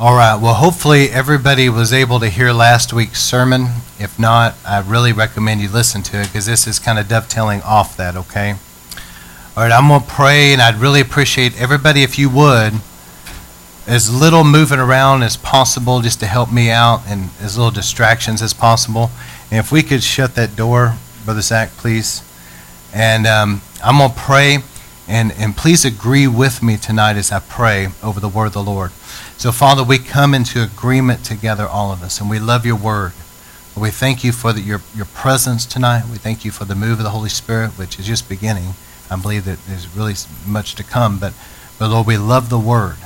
All right. Well, hopefully everybody was able to hear last week's sermon. If not, I really recommend you listen to it because this is kind of dovetailing off that, okay? All right, I'm going to pray, and I'd really appreciate everybody if you would, as little moving around as possible just to help me out and as little distractions as possible. And if we could shut that door, Brother Zach, please. And um, I'm going to pray, and, and please agree with me tonight as I pray over the word of the Lord. So, Father, we come into agreement together, all of us, and we love your word. We thank you for the, your, your presence tonight. We thank you for the move of the Holy Spirit, which is just beginning. I believe that there's really much to come. But, but Lord, we love the word.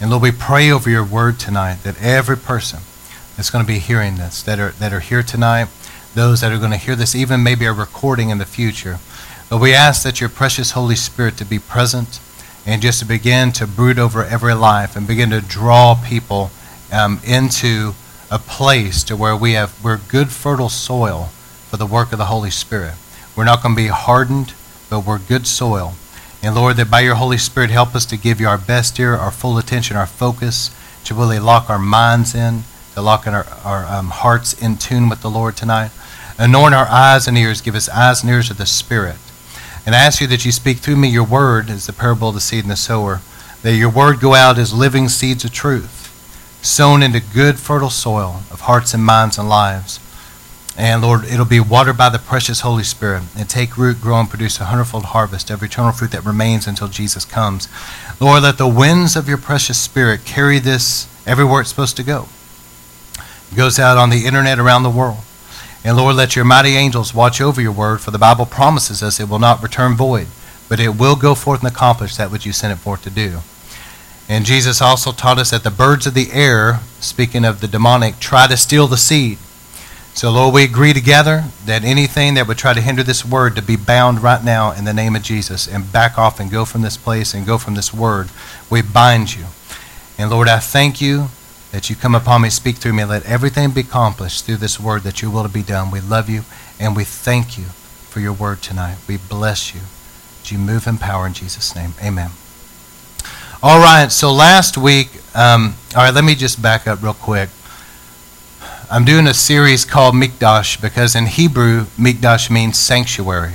And Lord, we pray over your word tonight that every person that's going to be hearing this, that are, that are here tonight, those that are going to hear this, even maybe a recording in the future, Lord, we ask that your precious Holy Spirit to be present and just to begin to brood over every life and begin to draw people um, into a place to where we have we're good fertile soil for the work of the Holy Spirit. We're not going to be hardened, but we're good soil. And Lord, that by your Holy Spirit help us to give you our best ear, our full attention, our focus, to really lock our minds in, to lock in our, our um, hearts in tune with the Lord tonight. Anoint our eyes and ears, give us eyes and ears of the Spirit and I ask you that you speak through me your word, as the parable of the seed and the sower, that your word go out as living seeds of truth, sown into good, fertile soil of hearts and minds and lives. And Lord, it'll be watered by the precious Holy Spirit and take root, grow, and produce a hundredfold harvest of eternal fruit that remains until Jesus comes. Lord, let the winds of your precious Spirit carry this everywhere it's supposed to go. It goes out on the internet around the world. And Lord, let your mighty angels watch over your word, for the Bible promises us it will not return void, but it will go forth and accomplish that which you sent it forth to do. And Jesus also taught us that the birds of the air, speaking of the demonic, try to steal the seed. So, Lord, we agree together that anything that would try to hinder this word to be bound right now in the name of Jesus and back off and go from this place and go from this word, we bind you. And Lord, I thank you that you come upon me, speak through me. Let everything be accomplished through this word that your will to be done. We love you and we thank you for your word tonight. We bless you. That you move in power in Jesus' name. Amen. All right, so last week, um, all right, let me just back up real quick. I'm doing a series called Mikdash because in Hebrew, Mikdash means sanctuary.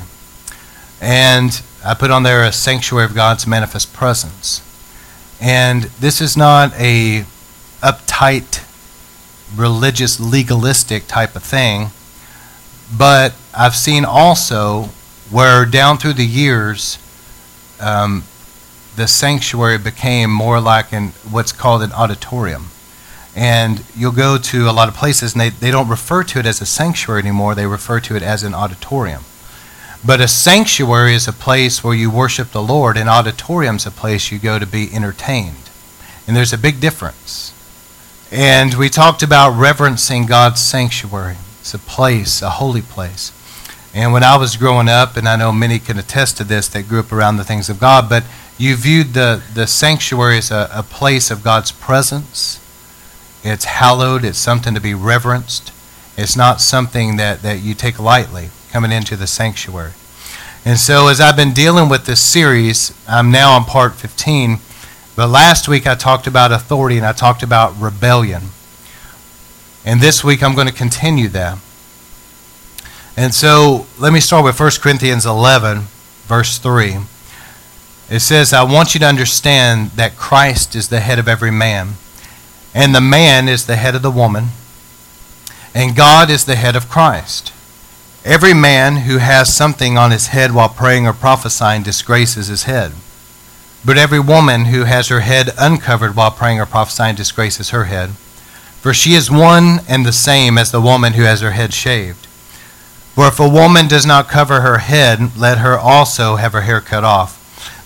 And I put on there a sanctuary of God's manifest presence. And this is not a uptight, religious, legalistic type of thing. But I've seen also where down through the years, um, the sanctuary became more like an, what's called an auditorium. And you'll go to a lot of places and they, they don't refer to it as a sanctuary anymore, they refer to it as an auditorium. But a sanctuary is a place where you worship the Lord, an auditorium is a place you go to be entertained. And there's a big difference. And we talked about reverencing God's sanctuary. It's a place, a holy place. And when I was growing up, and I know many can attest to this that grew up around the things of God, but you viewed the, the sanctuary as a, a place of God's presence. It's hallowed, it's something to be reverenced. It's not something that, that you take lightly coming into the sanctuary. And so, as I've been dealing with this series, I'm now on part 15 but last week I talked about authority and I talked about rebellion. And this week I'm going to continue that. And so let me start with 1 Corinthians 11, verse 3. It says, I want you to understand that Christ is the head of every man, and the man is the head of the woman, and God is the head of Christ. Every man who has something on his head while praying or prophesying disgraces his head. But every woman who has her head uncovered while praying or prophesying disgraces her head. For she is one and the same as the woman who has her head shaved. For if a woman does not cover her head, let her also have her hair cut off.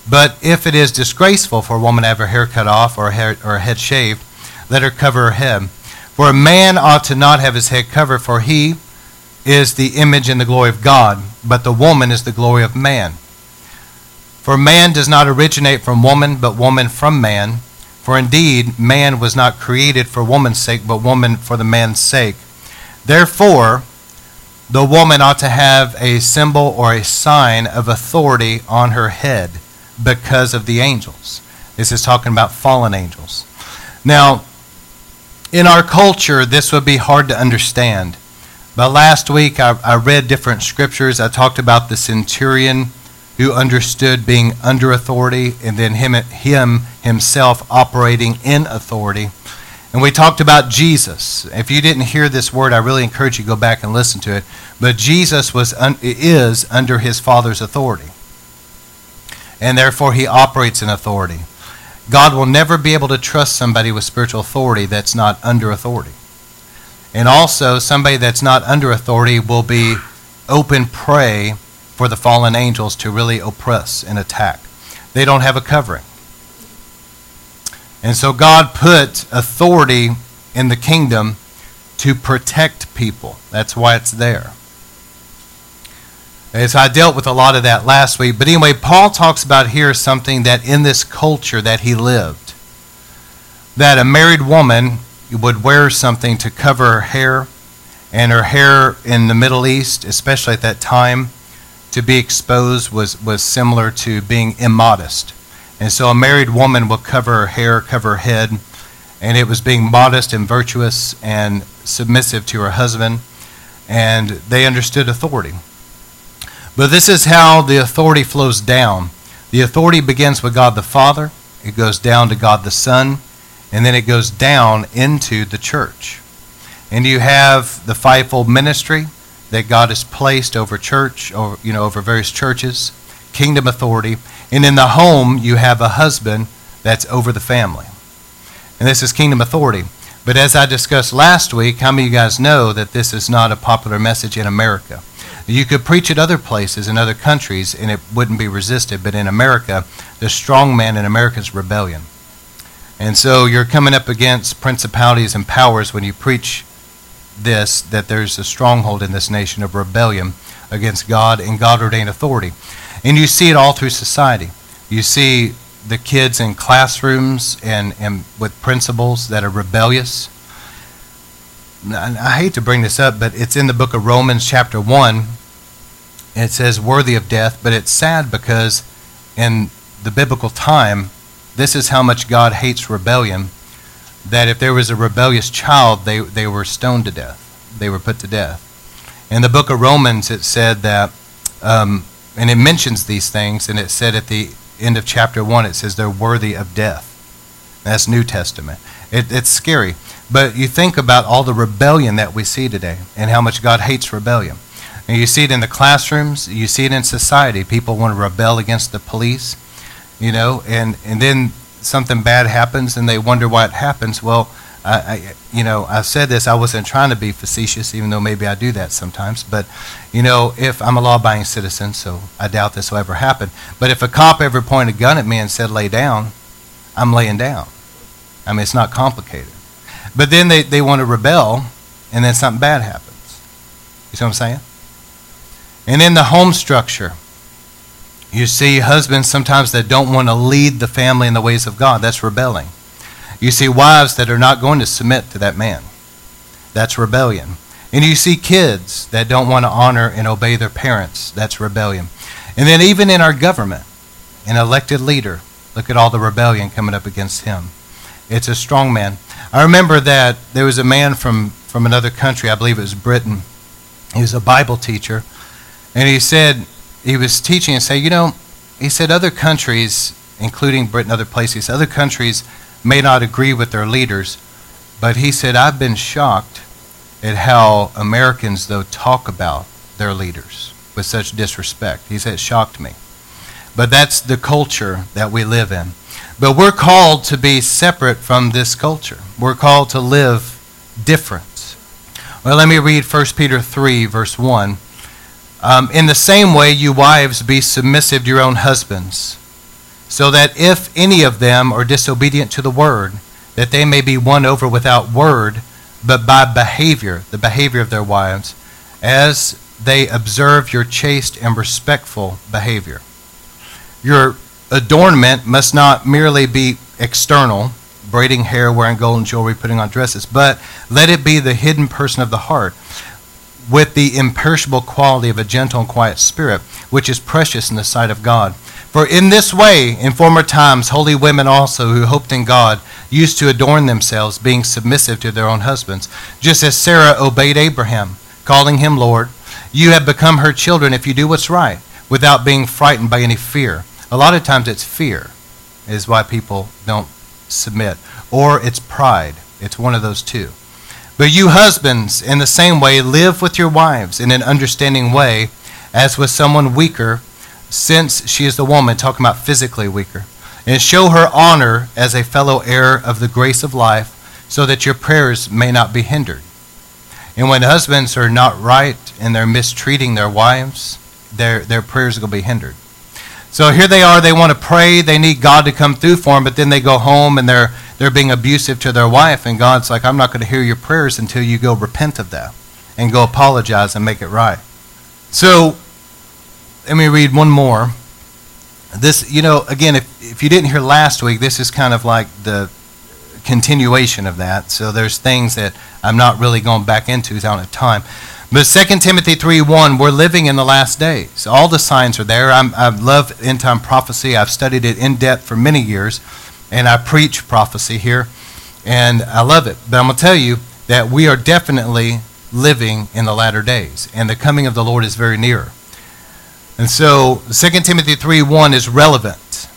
But if it is disgraceful for a woman to have her hair cut off or, hair, or her head shaved, let her cover her head. For a man ought to not have his head covered, for he is the image and the glory of God, but the woman is the glory of man. For man does not originate from woman, but woman from man. For indeed, man was not created for woman's sake, but woman for the man's sake. Therefore, the woman ought to have a symbol or a sign of authority on her head because of the angels. This is talking about fallen angels. Now, in our culture, this would be hard to understand. But last week, I, I read different scriptures. I talked about the centurion who understood being under authority and then him, him himself operating in authority. And we talked about Jesus. If you didn't hear this word, I really encourage you to go back and listen to it. But Jesus was un, is under his Father's authority. And therefore he operates in authority. God will never be able to trust somebody with spiritual authority that's not under authority. And also, somebody that's not under authority will be open prey for the fallen angels to really oppress and attack. They don't have a covering. And so God put authority in the kingdom to protect people. That's why it's there. So I dealt with a lot of that last week. But anyway, Paul talks about here something that in this culture that he lived, that a married woman would wear something to cover her hair, and her hair in the Middle East, especially at that time, to be exposed was, was similar to being immodest. And so a married woman will cover her hair, cover her head, and it was being modest and virtuous and submissive to her husband, and they understood authority. But this is how the authority flows down. The authority begins with God the Father, it goes down to God the Son, and then it goes down into the church. And you have the fivefold ministry that God has placed over church, or you know, over various churches, kingdom authority, and in the home you have a husband that's over the family. And this is kingdom authority. But as I discussed last week, how many of you guys know that this is not a popular message in America? You could preach it other places in other countries and it wouldn't be resisted, but in America, the strong man in America is rebellion. And so you're coming up against principalities and powers when you preach this that there's a stronghold in this nation of rebellion against God and God ordained authority. And you see it all through society. You see the kids in classrooms and, and with principals that are rebellious. And I hate to bring this up, but it's in the book of Romans, chapter 1. It says, worthy of death, but it's sad because in the biblical time, this is how much God hates rebellion. That if there was a rebellious child, they, they were stoned to death. They were put to death. In the book of Romans, it said that, um, and it mentions these things, and it said at the end of chapter 1, it says they're worthy of death. That's New Testament. It, it's scary. But you think about all the rebellion that we see today and how much God hates rebellion. And you see it in the classrooms, you see it in society. People want to rebel against the police you know, and, and then something bad happens and they wonder why it happens. Well, I, I, you know, I've said this, I wasn't trying to be facetious, even though maybe I do that sometimes. But, you know, if I'm a law abiding citizen, so I doubt this will ever happen. But if a cop ever pointed a gun at me and said, lay down, I'm laying down. I mean, it's not complicated. But then they, they want to rebel, and then something bad happens. You see what I'm saying? And in the home structure, you see husbands sometimes that don't want to lead the family in the ways of God. That's rebelling. You see wives that are not going to submit to that man. That's rebellion. And you see kids that don't want to honor and obey their parents. That's rebellion. And then even in our government, an elected leader, look at all the rebellion coming up against him. It's a strong man. I remember that there was a man from, from another country, I believe it was Britain. He was a Bible teacher. And he said, he was teaching and say, you know, he said other countries, including Britain, other places, other countries may not agree with their leaders, but he said, I've been shocked at how Americans, though, talk about their leaders with such disrespect. He said, it shocked me. But that's the culture that we live in. But we're called to be separate from this culture. We're called to live different. Well, let me read 1 Peter 3, verse 1. Um, in the same way, you wives, be submissive to your own husbands, so that if any of them are disobedient to the word, that they may be won over without word, but by behavior, the behavior of their wives, as they observe your chaste and respectful behavior. Your adornment must not merely be external, braiding hair, wearing gold and jewelry, putting on dresses, but let it be the hidden person of the heart with the imperishable quality of a gentle and quiet spirit, which is precious in the sight of God. For in this way, in former times, holy women also who hoped in God used to adorn themselves, being submissive to their own husbands, just as Sarah obeyed Abraham, calling him Lord. You have become her children if you do what's right, without being frightened by any fear. A lot of times it's fear, is why people don't submit, or it's pride. It's one of those two. But you husbands, in the same way, live with your wives in an understanding way, as with someone weaker since she is the woman, talking about physically weaker, and show her honor as a fellow heir of the grace of life, so that your prayers may not be hindered. And when husbands are not right and they're mistreating their wives, their, their prayers are going to be hindered. So here they are, they want to pray, they need God to come through for them, but then they go home and they're, they're being abusive to their wife, and God's like, I'm not going to hear your prayers until you go repent of that and go apologize and make it right. So let me read one more. This, you know, again, if, if you didn't hear last week, this is kind of like the continuation of that. So there's things that I'm not really going back into without a time. But 2 Timothy 3 1, we're living in the last days. All the signs are there. I'm, I love end time prophecy. I've studied it in depth for many years, and I preach prophecy here, and I love it. But I'm going to tell you that we are definitely living in the latter days, and the coming of the Lord is very near. And so 2 Timothy 3 1 is relevant.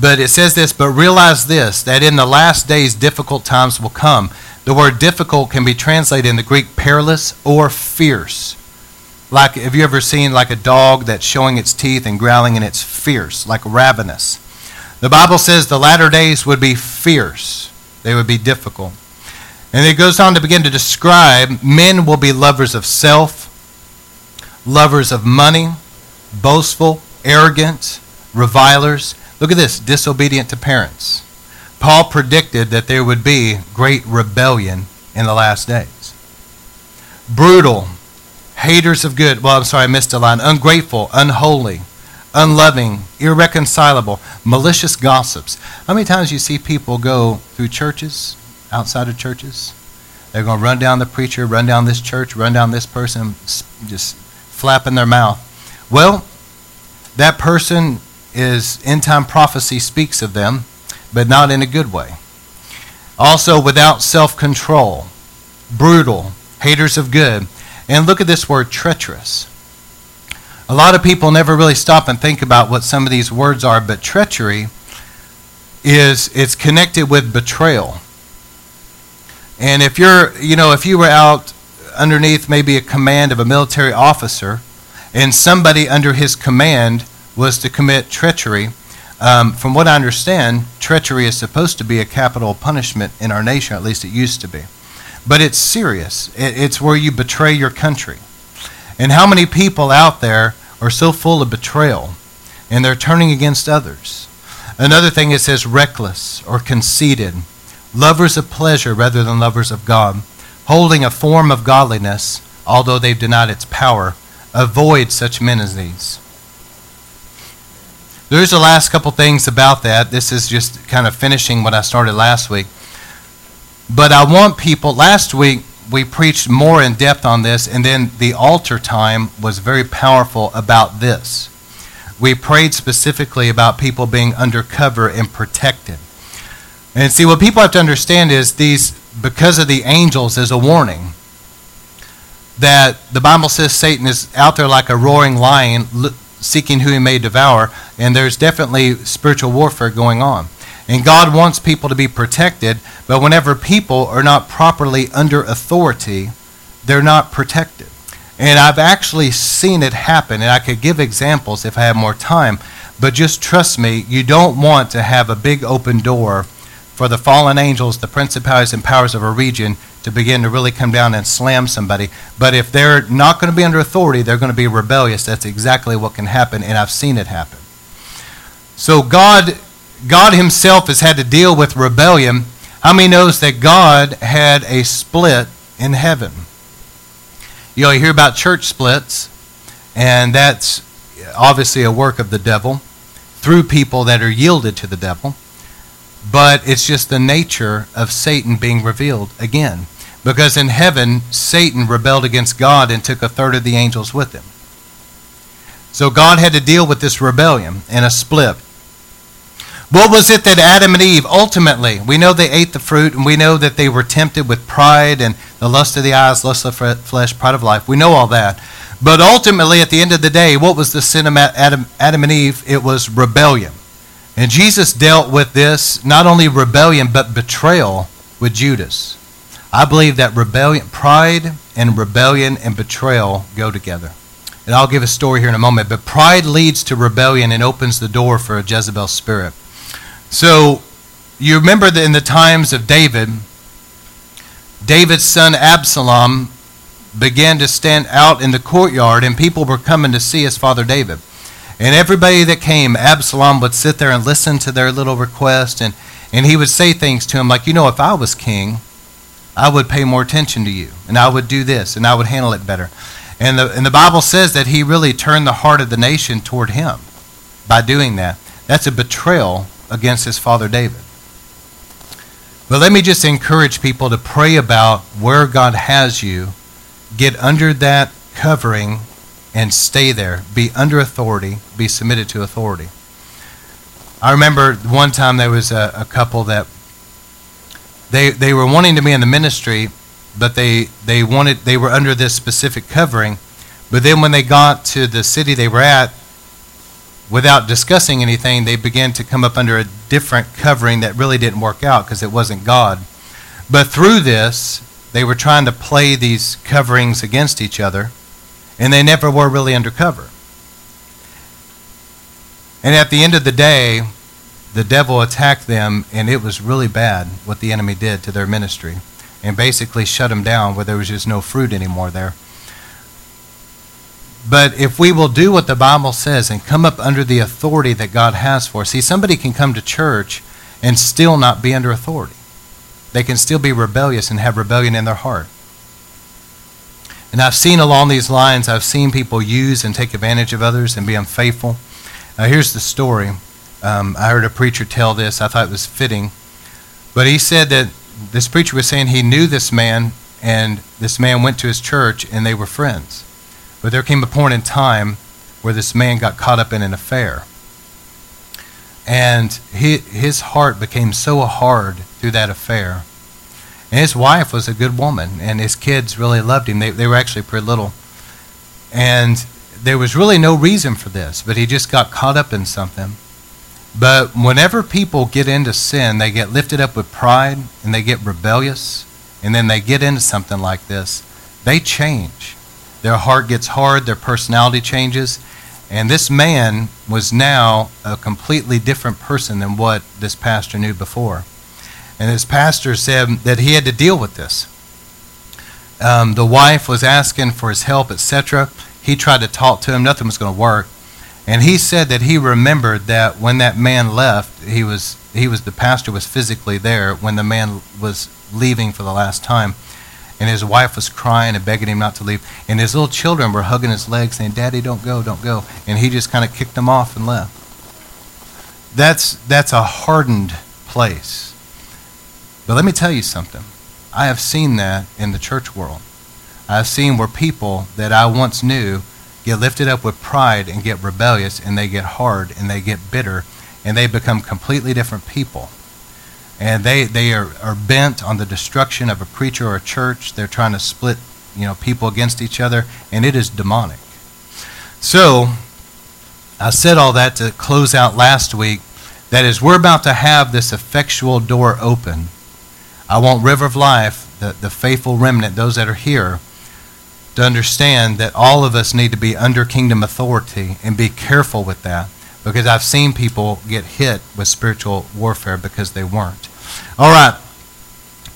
But it says this, but realize this, that in the last days difficult times will come. The word difficult can be translated in the Greek perilous or fierce. Like, have you ever seen like a dog that's showing its teeth and growling and it's fierce, like ravenous? The Bible says the latter days would be fierce, they would be difficult. And it goes on to begin to describe men will be lovers of self, lovers of money, boastful, arrogant, revilers. Look at this disobedient to parents. Paul predicted that there would be great rebellion in the last days. Brutal, haters of good. Well, I'm sorry, I missed a line. Ungrateful, unholy, unloving, irreconcilable, malicious gossips. How many times you see people go through churches, outside of churches? They're going to run down the preacher, run down this church, run down this person, just flapping their mouth. Well, that person is end time prophecy speaks of them, but not in a good way. Also, without self control, brutal, haters of good. And look at this word treacherous. A lot of people never really stop and think about what some of these words are, but treachery is it's connected with betrayal. And if you're, you know, if you were out underneath maybe a command of a military officer, and somebody under his command was to commit treachery. Um, from what I understand, treachery is supposed to be a capital punishment in our nation, at least it used to be. But it's serious. It, it's where you betray your country. And how many people out there are so full of betrayal and they're turning against others? Another thing it says reckless or conceited, lovers of pleasure rather than lovers of God holding a form of godliness, although they've denied its power. Avoid such men as these. There's the last couple things about that. This is just kind of finishing what I started last week. But I want people, last week we preached more in depth on this, and then the altar time was very powerful about this. We prayed specifically about people being undercover and protected. And see, what people have to understand is these because of the angels is a warning that the Bible says Satan is out there like a roaring lion seeking who he may devour, and there's definitely spiritual warfare going on. And God wants people to be protected, but whenever people are not properly under authority, they're not protected. And I've actually seen it happen, and I could give examples if I had more time, but just trust me, you don't want to have a big open door for the fallen angels, the principalities and powers of a region, to begin to really come down and slam somebody. But if they're not going to be under authority, they're going to be rebellious. That's exactly what can happen, and I've seen it happen. So God, God Himself has had to deal with rebellion. How many knows that God had a split in heaven? You know, you hear about church splits, and that's obviously a work of the devil through people that are yielded to the devil but it's just the nature of Satan being revealed again. Because in heaven, Satan rebelled against God and took a third of the angels with him. So God had to deal with this rebellion and a split. What was it that Adam and Eve ultimately, we know they ate the fruit and we know that they were tempted with pride and the lust of the eyes, lust of the flesh, pride of life. We know all that. But ultimately, at the end of the day, what was the sin of Adam, Adam and Eve? It was rebellion. And Jesus dealt with this, not only rebellion, but betrayal with Judas. I believe that rebellion, pride and rebellion and betrayal go together. And I'll give a story here in a moment, but pride leads to rebellion and opens the door for a Jezebel spirit. So, you remember that in the times of David, David's son Absalom began to stand out in the courtyard, and people were coming to see his father David. And everybody that came, Absalom would sit there and listen to their little request, and, and he would say things to him like, You know, if I was king, I would pay more attention to you, and I would do this, and I would handle it better. And the, and the Bible says that he really turned the heart of the nation toward him by doing that. That's a betrayal against his father David. But let me just encourage people to pray about where God has you get under that covering and stay there. Be under authority, be submitted to authority. I remember one time there was a, a couple that they they were wanting to be in the ministry, but they they wanted they were under this specific covering. But then when they got to the city they were at, without discussing anything, they began to come up under a different covering that really didn't work out because it wasn't God. But through this, they were trying to play these coverings against each other, and they never were really undercover. And at the end of the day, the devil attacked them, and it was really bad what the enemy did to their ministry and basically shut them down where there was just no fruit anymore there. But if we will do what the Bible says and come up under the authority that God has for us, see, somebody can come to church and still not be under authority. They can still be rebellious and have rebellion in their heart. And I've seen along these lines, I've seen people use and take advantage of others and be unfaithful. Now, here's the story. Um, I heard a preacher tell this. I thought it was fitting. But he said that this preacher was saying he knew this man, and this man went to his church, and they were friends. But there came a point in time where this man got caught up in an affair. And he, his heart became so hard through that affair. And his wife was a good woman, and his kids really loved him. They, they were actually pretty little. And there was really no reason for this, but he just got caught up in something. But whenever people get into sin, they get lifted up with pride and they get rebellious, and then they get into something like this, they change. Their heart gets hard, their personality changes, and this man was now a completely different person than what this pastor knew before. And his pastor said that he had to deal with this. Um, the wife was asking for his help, etc. He tried to talk to him, nothing was going to work. And he said that he remembered that when that man left, he was he was the pastor was physically there when the man was leaving for the last time and his wife was crying and begging him not to leave. And his little children were hugging his legs, saying, Daddy, don't go, don't go. And he just kind of kicked them off and left. That's, that's a hardened place. But let me tell you something. I have seen that in the church world. I've seen where people that I once knew get lifted up with pride and get rebellious, and they get hard and they get bitter, and they become completely different people and they, they are, are bent on the destruction of a preacher or a church. They're trying to split you know, people against each other, and it is demonic. So, I said all that to close out last week. That is, we're about to have this effectual door open. I want River of Life, the, the faithful remnant, those that are here, to understand that all of us need to be under kingdom authority and be careful with that because I've seen people get hit with spiritual warfare because they weren't. All right.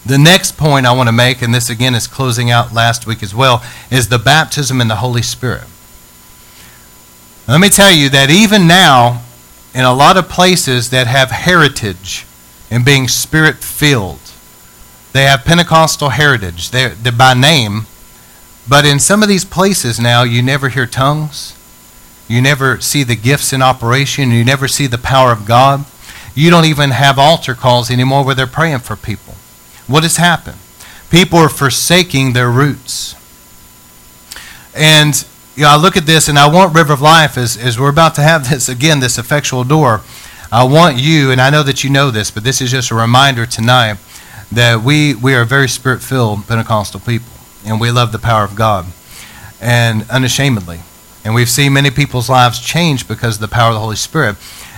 The next point I want to make, and this again is closing out last week as well, is the baptism in the Holy Spirit. Let me tell you that even now, in a lot of places that have heritage in being spirit filled, they have Pentecostal heritage. They're, they're by name, but in some of these places now, you never hear tongues. You never see the gifts in operation. You never see the power of God. You don't even have altar calls anymore where they're praying for people. What has happened? People are forsaking their roots. And you know, I look at this and I want River of Life as, as we're about to have this again, this effectual door. I want you, and I know that you know this, but this is just a reminder tonight that we, we are very spirit filled Pentecostal people, and we love the power of God, and unashamedly. And we've seen many people's lives change because of the power of the Holy Spirit.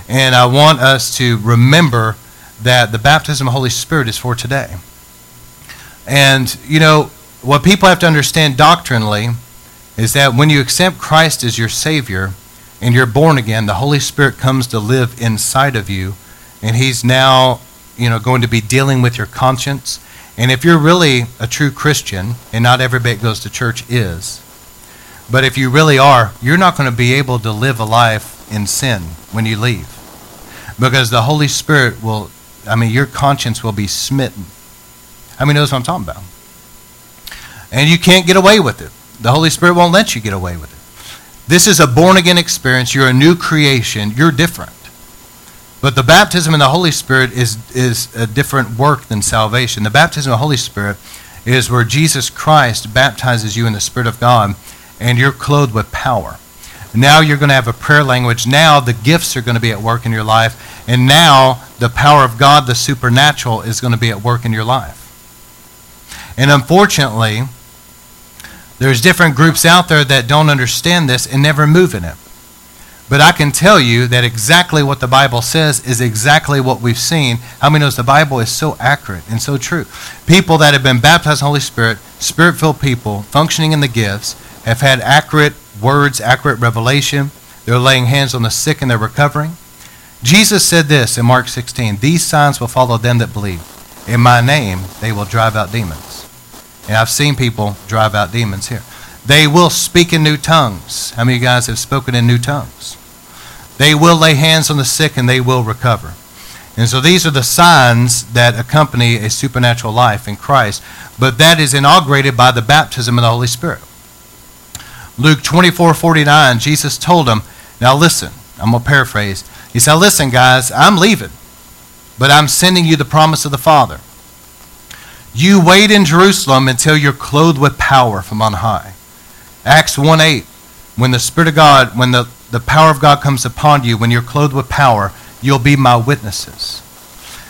And I want us to remember that the baptism of the Holy Spirit is for today. And, you know, what people have to understand doctrinally is that when you accept Christ as your Savior and you're born again, the Holy Spirit comes to live inside of you, and He's now, you know, going to be dealing with your conscience. And if you're really a true Christian, and not everybody that goes to church is, but if you really are, you're not going to be able to live a life in sin when you leave. Because the Holy Spirit will, I mean, your conscience will be smitten. I mean, knows what I'm talking about? And you can't get away with it. The Holy Spirit won't let you get away with it. This is a born again experience. You're a new creation. You're different. But the baptism in the Holy Spirit is, is a different work than salvation. The baptism of the Holy Spirit is where Jesus Christ baptizes you in the Spirit of God and you're clothed with power. Now you're going to have a prayer language. Now the gifts are going to be at work in your life. And now the power of God, the supernatural, is going to be at work in your life. And unfortunately, there's different groups out there that don't understand this and never move in it. But I can tell you that exactly what the Bible says is exactly what we've seen. How many knows the Bible is so accurate and so true? People that have been baptized in the Holy Spirit, spirit-filled people, functioning in the gifts, have had accurate words, accurate revelation. They're laying hands on the sick and they're recovering. Jesus said this in Mark 16 These signs will follow them that believe. In my name, they will drive out demons. And I've seen people drive out demons here. They will speak in new tongues. How many of you guys have spoken in new tongues? They will lay hands on the sick and they will recover. And so these are the signs that accompany a supernatural life in Christ. But that is inaugurated by the baptism of the Holy Spirit. Luke 24 49, Jesus told them, Now listen, I'm going to paraphrase. He said, Listen, guys, I'm leaving, but I'm sending you the promise of the Father. You wait in Jerusalem until you're clothed with power from on high. Acts 1 8, when the Spirit of God, when the, the power of God comes upon you, when you're clothed with power, you'll be my witnesses.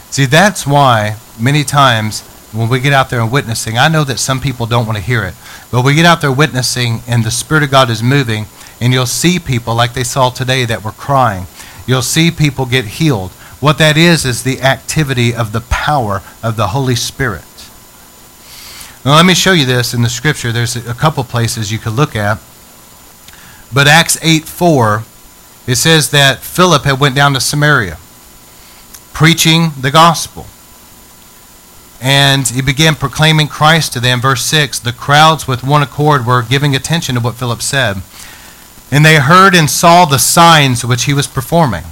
See, that's why many times when we get out there and witnessing, I know that some people don't want to hear it, but we get out there witnessing and the Spirit of God is moving, and you'll see people like they saw today that were crying. You'll see people get healed. What that is, is the activity of the power of the Holy Spirit. Now, let me show you this in the scripture. There's a couple places you could look at. But Acts 8 4, it says that Philip had went down to Samaria preaching the gospel. And he began proclaiming Christ to them. Verse 6 The crowds with one accord were giving attention to what Philip said. And they heard and saw the signs which he was performing.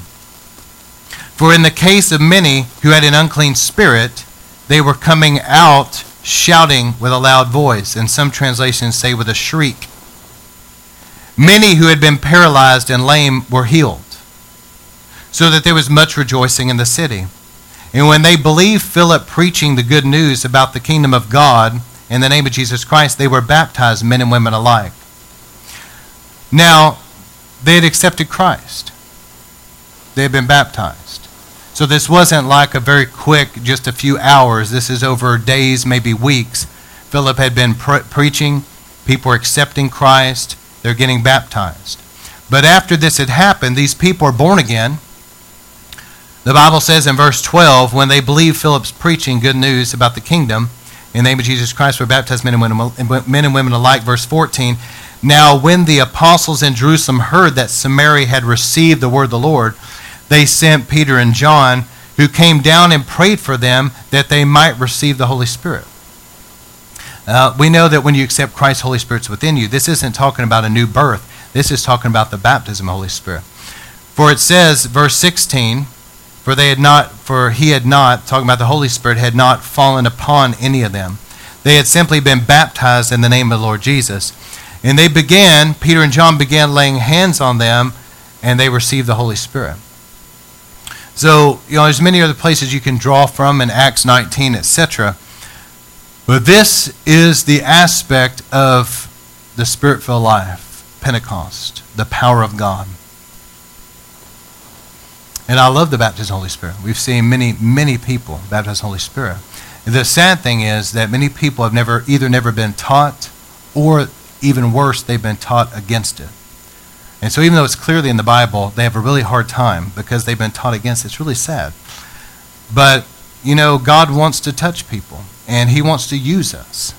For in the case of many who had an unclean spirit, they were coming out shouting with a loud voice, and some translations say with a shriek. Many who had been paralyzed and lame were healed, so that there was much rejoicing in the city. And when they believed Philip preaching the good news about the kingdom of God in the name of Jesus Christ, they were baptized, men and women alike. Now, they had accepted Christ, they had been baptized. So this wasn't like a very quick, just a few hours. This is over days, maybe weeks. Philip had been pre- preaching, people were accepting Christ, they're getting baptized. But after this had happened, these people are born again the Bible says in verse 12, when they believed Philip's preaching good news about the kingdom, in the name of Jesus Christ were baptized men and women, men and women alike. Verse 14, now when the apostles in Jerusalem heard that Samaria had received the word of the Lord, they sent Peter and John, who came down and prayed for them that they might receive the Holy Spirit. Uh, we know that when you accept Christ, Holy Spirit's within you. This isn't talking about a new birth. This is talking about the baptism of the Holy Spirit. For it says, verse 16, for they had not for he had not talking about the holy spirit had not fallen upon any of them. They had simply been baptized in the name of the lord jesus. And they began peter and john began laying hands on them and they received the holy spirit. So you know there's many other places you can draw from in acts 19 etc but this is the aspect of the spirit filled life Pentecost, the power of God. And I love the baptism of the Holy Spirit. We've seen many, many people baptized in the Holy Spirit. The sad thing is that many people have never either never been taught or even worse, they've been taught against it. And so even though it's clearly in the Bible, they have a really hard time because they've been taught against it. It's really sad. But, you know, God wants to touch people and he wants to use us.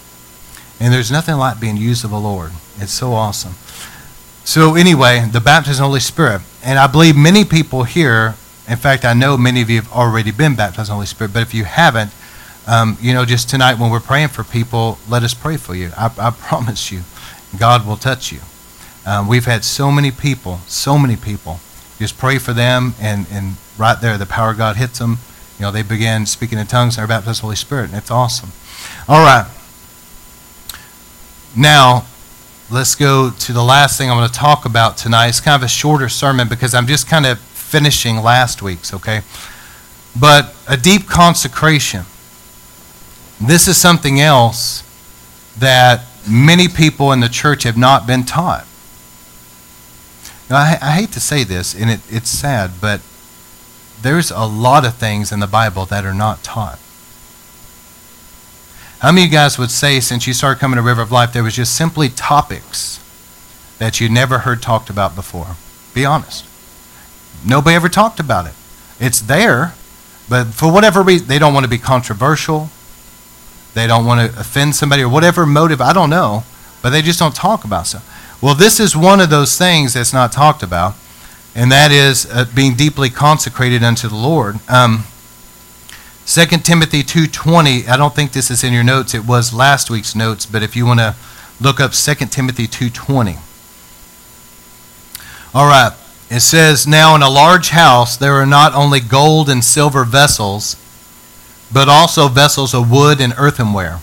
And there's nothing like being used of the Lord. It's so awesome. So anyway, the baptism of the Holy Spirit. And I believe many people here, in fact, I know many of you have already been baptized in the Holy Spirit, but if you haven't, um, you know, just tonight when we're praying for people, let us pray for you. I, I promise you, God will touch you. Um, we've had so many people, so many people. Just pray for them, and, and right there, the power of God hits them. You know, they begin speaking in tongues and are baptized with the Holy Spirit, and it's awesome. All right. Now, let's go to the last thing I'm going to talk about tonight. It's kind of a shorter sermon because I'm just kind of finishing last week's, okay? But a deep consecration. This is something else that many people in the church have not been taught. Now, I, I hate to say this, and it, it's sad, but there's a lot of things in the Bible that are not taught. How many of you guys would say, since you started coming to River of Life, there was just simply topics that you never heard talked about before? Be honest. Nobody ever talked about it. It's there, but for whatever reason, they don't want to be controversial. They don't want to offend somebody or whatever motive, I don't know, but they just don't talk about stuff. Well, this is one of those things that's not talked about, and that is uh, being deeply consecrated unto the Lord. Um, 2 Timothy 2:20, I don't think this is in your notes. It was last week's notes, but if you want to look up 2 Timothy 2:20. All right. It says, "Now in a large house there are not only gold and silver vessels, but also vessels of wood and earthenware,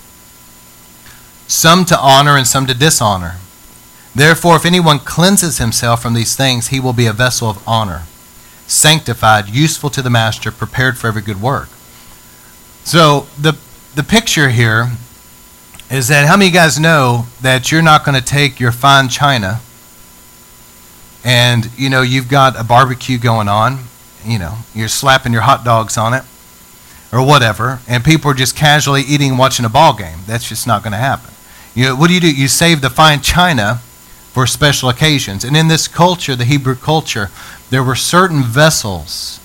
some to honor and some to dishonor. Therefore, if anyone cleanses himself from these things, he will be a vessel of honor, sanctified, useful to the master, prepared for every good work. So, the, the picture here is that how many of you guys know that you're not going to take your fine china and, you know, you've got a barbecue going on, you know, you're slapping your hot dogs on it or whatever, and people are just casually eating watching a ball game. That's just not going to happen. You know, what do you do? You save the fine china for special occasions. And in this culture, the Hebrew culture, there were certain vessels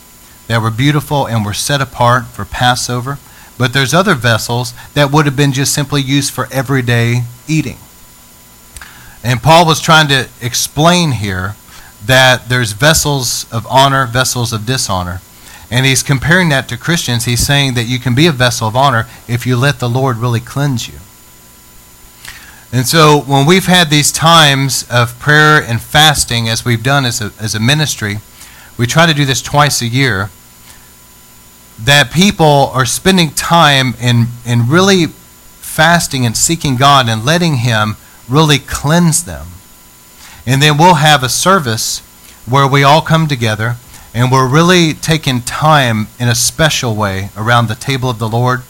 that were beautiful and were set apart for Passover, but there's other vessels that would have been just simply used for everyday eating. And Paul was trying to explain here that there's vessels of honor, vessels of dishonor. And he's comparing that to Christians. He's saying that you can be a vessel of honor if you let the Lord really cleanse you. And so when we've had these times of prayer and fasting, as we've done as a, as a ministry, we try to do this twice a year, that people are spending time in, in really fasting and seeking God and letting Him really cleanse them. And then we'll have a service where we all come together and we're really taking time in a special way around the table of the Lord.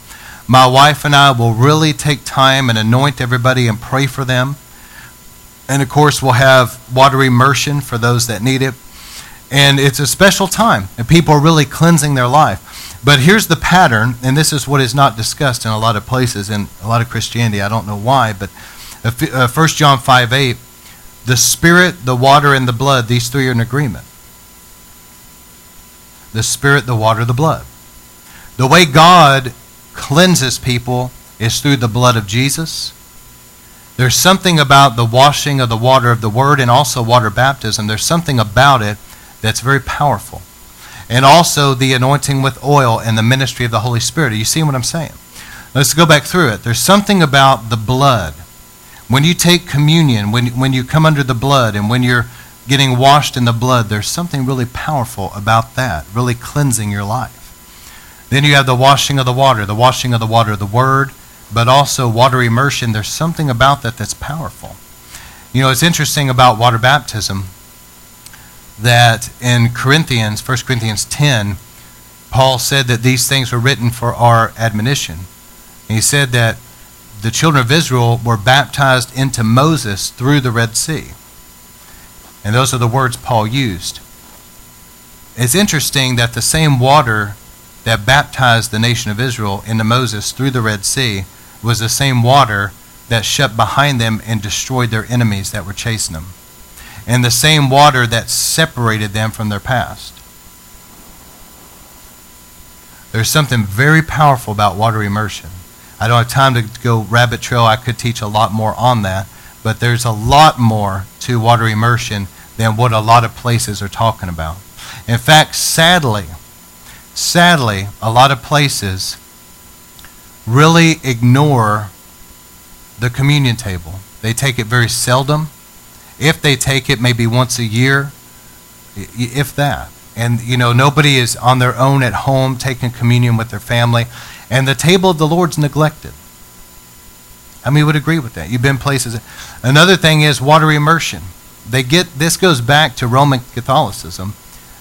My wife and I will really take time and anoint everybody and pray for them. And of course, we'll have water immersion for those that need it. And it's a special time, and people are really cleansing their life. But here's the pattern, and this is what is not discussed in a lot of places in a lot of Christianity. I don't know why, but 1 uh, John 5 8, the Spirit, the water, and the blood, these three are in agreement the Spirit, the water, the blood. The way God cleanses people is through the blood of Jesus. There's something about the washing of the water of the Word and also water baptism. There's something about it that's very powerful. And also the anointing with oil and the ministry of the Holy Spirit. Are you seeing what I'm saying? Let's go back through it. There's something about the blood. When you take communion, when, when you come under the blood, and when you're getting washed in the blood, there's something really powerful about that, really cleansing your life. Then you have the washing of the water, the washing of the water the Word, but also water immersion. There's something about that that's powerful. You know, it's interesting about water baptism that in Corinthians, 1 Corinthians 10, Paul said that these things were written for our admonition. And he said that the children of Israel were baptized into Moses through the Red Sea. And those are the words Paul used. It's interesting that the same water that baptized the nation of Israel into Moses through the Red Sea was the same water that shut behind them and destroyed their enemies that were chasing them. And the same water that separated them from their past. There's something very powerful about water immersion. I don't have time to go rabbit trail. I could teach a lot more on that. But there's a lot more to water immersion than what a lot of places are talking about. In fact, sadly, sadly, a lot of places really ignore the communion table. They take it very seldom. If they take it, maybe once a year, if that. And, you know, nobody is on their own at home taking communion with their family. And the table of the Lord's neglected. I mean, would agree with that. You've been places. Another thing is water immersion. They get this goes back to Roman Catholicism,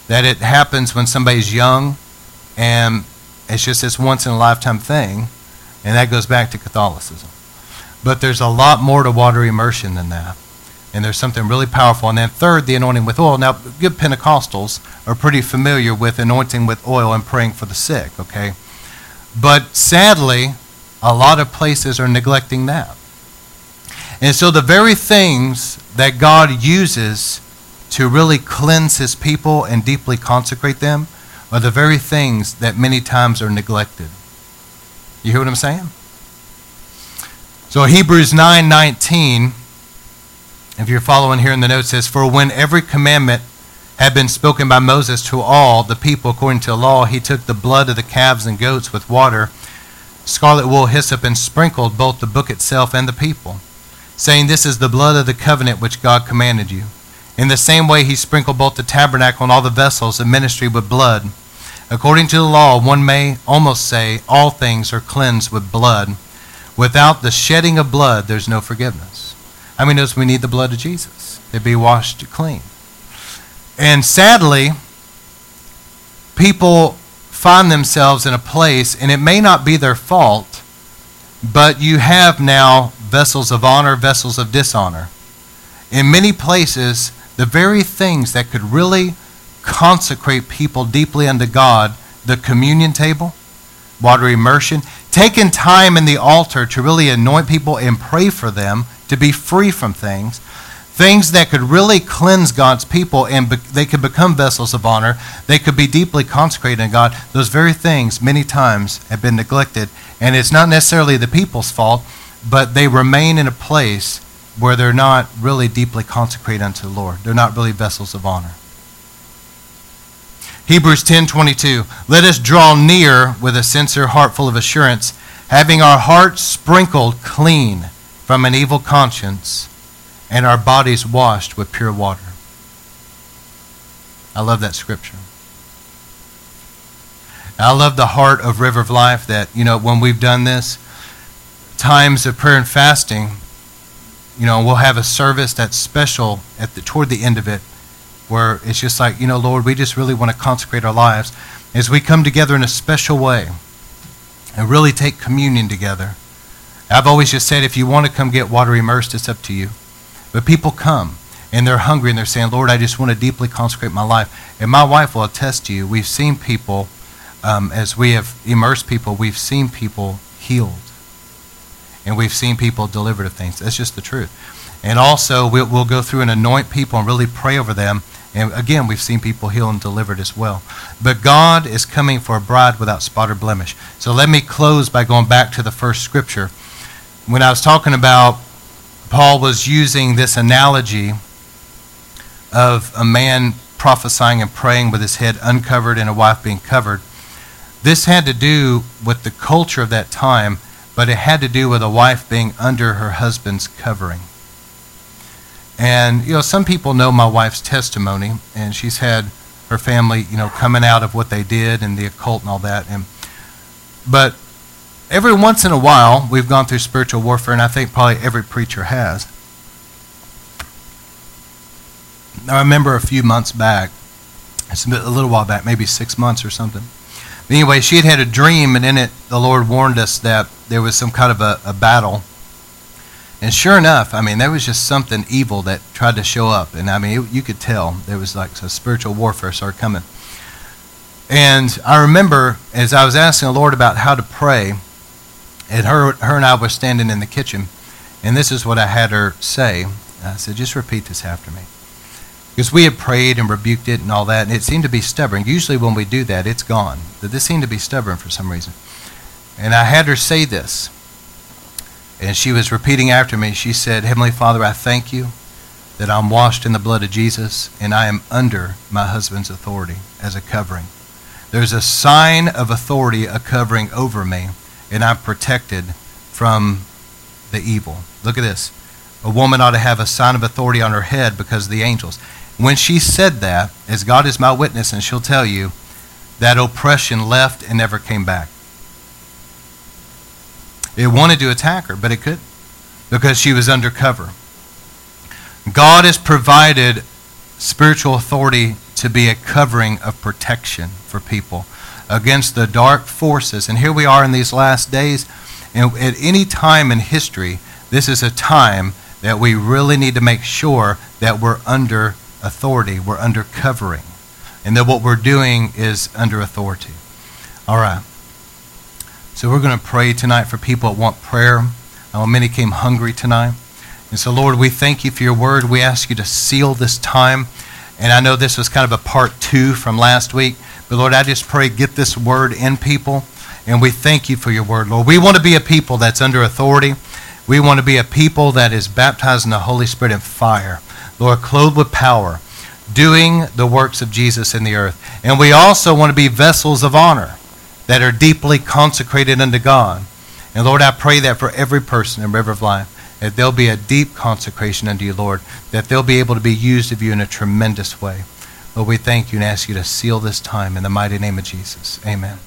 that it happens when somebody's young, and it's just this once in a lifetime thing, and that goes back to Catholicism. But there's a lot more to water immersion than that. And there's something really powerful. And then third, the anointing with oil. Now, good Pentecostals are pretty familiar with anointing with oil and praying for the sick, okay? But sadly, a lot of places are neglecting that. And so the very things that God uses to really cleanse his people and deeply consecrate them are the very things that many times are neglected. You hear what I'm saying? So Hebrews 9:19 if you're following here in the notes says for when every commandment had been spoken by Moses to all the people according to the law he took the blood of the calves and goats with water scarlet wool hyssop and sprinkled both the book itself and the people saying this is the blood of the covenant which God commanded you in the same way he sprinkled both the tabernacle and all the vessels of ministry with blood. According to the law one may almost say all things are cleansed with blood. Without the shedding of blood, there's no forgiveness. How many knows we need the blood of Jesus to be washed clean? And sadly, people find themselves in a place, and it may not be their fault, but you have now vessels of honor, vessels of dishonor. In many places, the very things that could really consecrate people deeply unto God, the communion table, water immersion, taking time in the altar to really anoint people and pray for them to be free from things, things that could really cleanse God's people and be, they could become vessels of honor. They could be deeply consecrated in God. Those very things many times have been neglected. And it's not necessarily the people's fault, but they remain in a place where they're not really deeply consecrated unto the Lord. They're not really vessels of honor. Hebrews 10:22 Let us draw near with a sincere heart full of assurance, having our hearts sprinkled clean from an evil conscience and our bodies washed with pure water. I love that scripture. I love the heart of River of Life that, you know, when we've done this, times of prayer and fasting, you know, we'll have a service that's special at the toward the end of it where it's just like, you know, Lord, we just really want to consecrate our lives as we come together in a special way and really take communion together. I've always just said, if you want to come get water immersed, it's up to you. But people come and they're hungry and they're saying, Lord, I just want to deeply consecrate my life. And my wife will attest to you, we've seen people, um, as we have immersed people, we've seen people healed. And we've seen people delivered of things. That's just the truth. And also, we'll, we'll go through and anoint people and really pray over them and again, we've seen people healed and delivered as well. But God is coming for a bride without spot or blemish. So let me close by going back to the first scripture. When I was talking about Paul was using this analogy of a man prophesying and praying with his head uncovered and a wife being covered. This had to do with the culture of that time, but it had to do with a wife being under her husband's covering. And, you know, some people know my wife's testimony, and she's had her family, you know, coming out of what they did and the occult and all that. And, but every once in a while, we've gone through spiritual warfare, and I think probably every preacher has. I remember a few months back, a little while back, maybe six months or something. But anyway, she had had a dream, and in it, the Lord warned us that there was some kind of a, a battle And sure enough, I mean, there was just something evil that tried to show up. And I mean, it, you could tell there was like a spiritual warfare started coming. And I remember as I was asking the Lord about how to pray, and her, her and I were standing in the kitchen, and this is what I had her say. I said, just repeat this after me. Because we had prayed and rebuked it and all that, and it seemed to be stubborn. Usually when we do that, it's gone. But this seemed to be stubborn for some reason. And I had her say this. And she was repeating after me. She said, Heavenly Father, I thank you that I'm washed in the blood of Jesus and I am under my husband's authority as a covering. There's a sign of authority, a covering over me, and I'm protected from the evil. Look at this. A woman ought to have a sign of authority on her head because of the angels. When she said that, as God is my witness, and she'll tell you, that oppression left and never came back. It wanted to attack her, but it couldn't because she was undercover. God has provided spiritual authority to be a covering of protection for people against the dark forces. And here we are in these last days. And at any time in history, this is a time that we really need to make sure that we're under authority, we're under covering, and that what we're doing is under authority. All right. So we're going to pray tonight for people that want prayer. I many came hungry tonight. And so, Lord, we thank you for your word. We ask you to seal this time. And I know this was kind of a part two from last week. But, Lord, I just pray get this word in people. And we thank you for your word, Lord. We want to be a people that's under authority. We want to be a people that is baptized in the Holy Spirit and fire. Lord, clothed with power, doing the works of Jesus in the earth. And we also want to be vessels of honor that are deeply consecrated unto God. And Lord, I pray that for every person in River of Life, that there'll be a deep consecration unto you, Lord, that they'll be able to be used of you in a tremendous way. Lord, we thank you and ask you to seal this time in the mighty name of Jesus. Amen.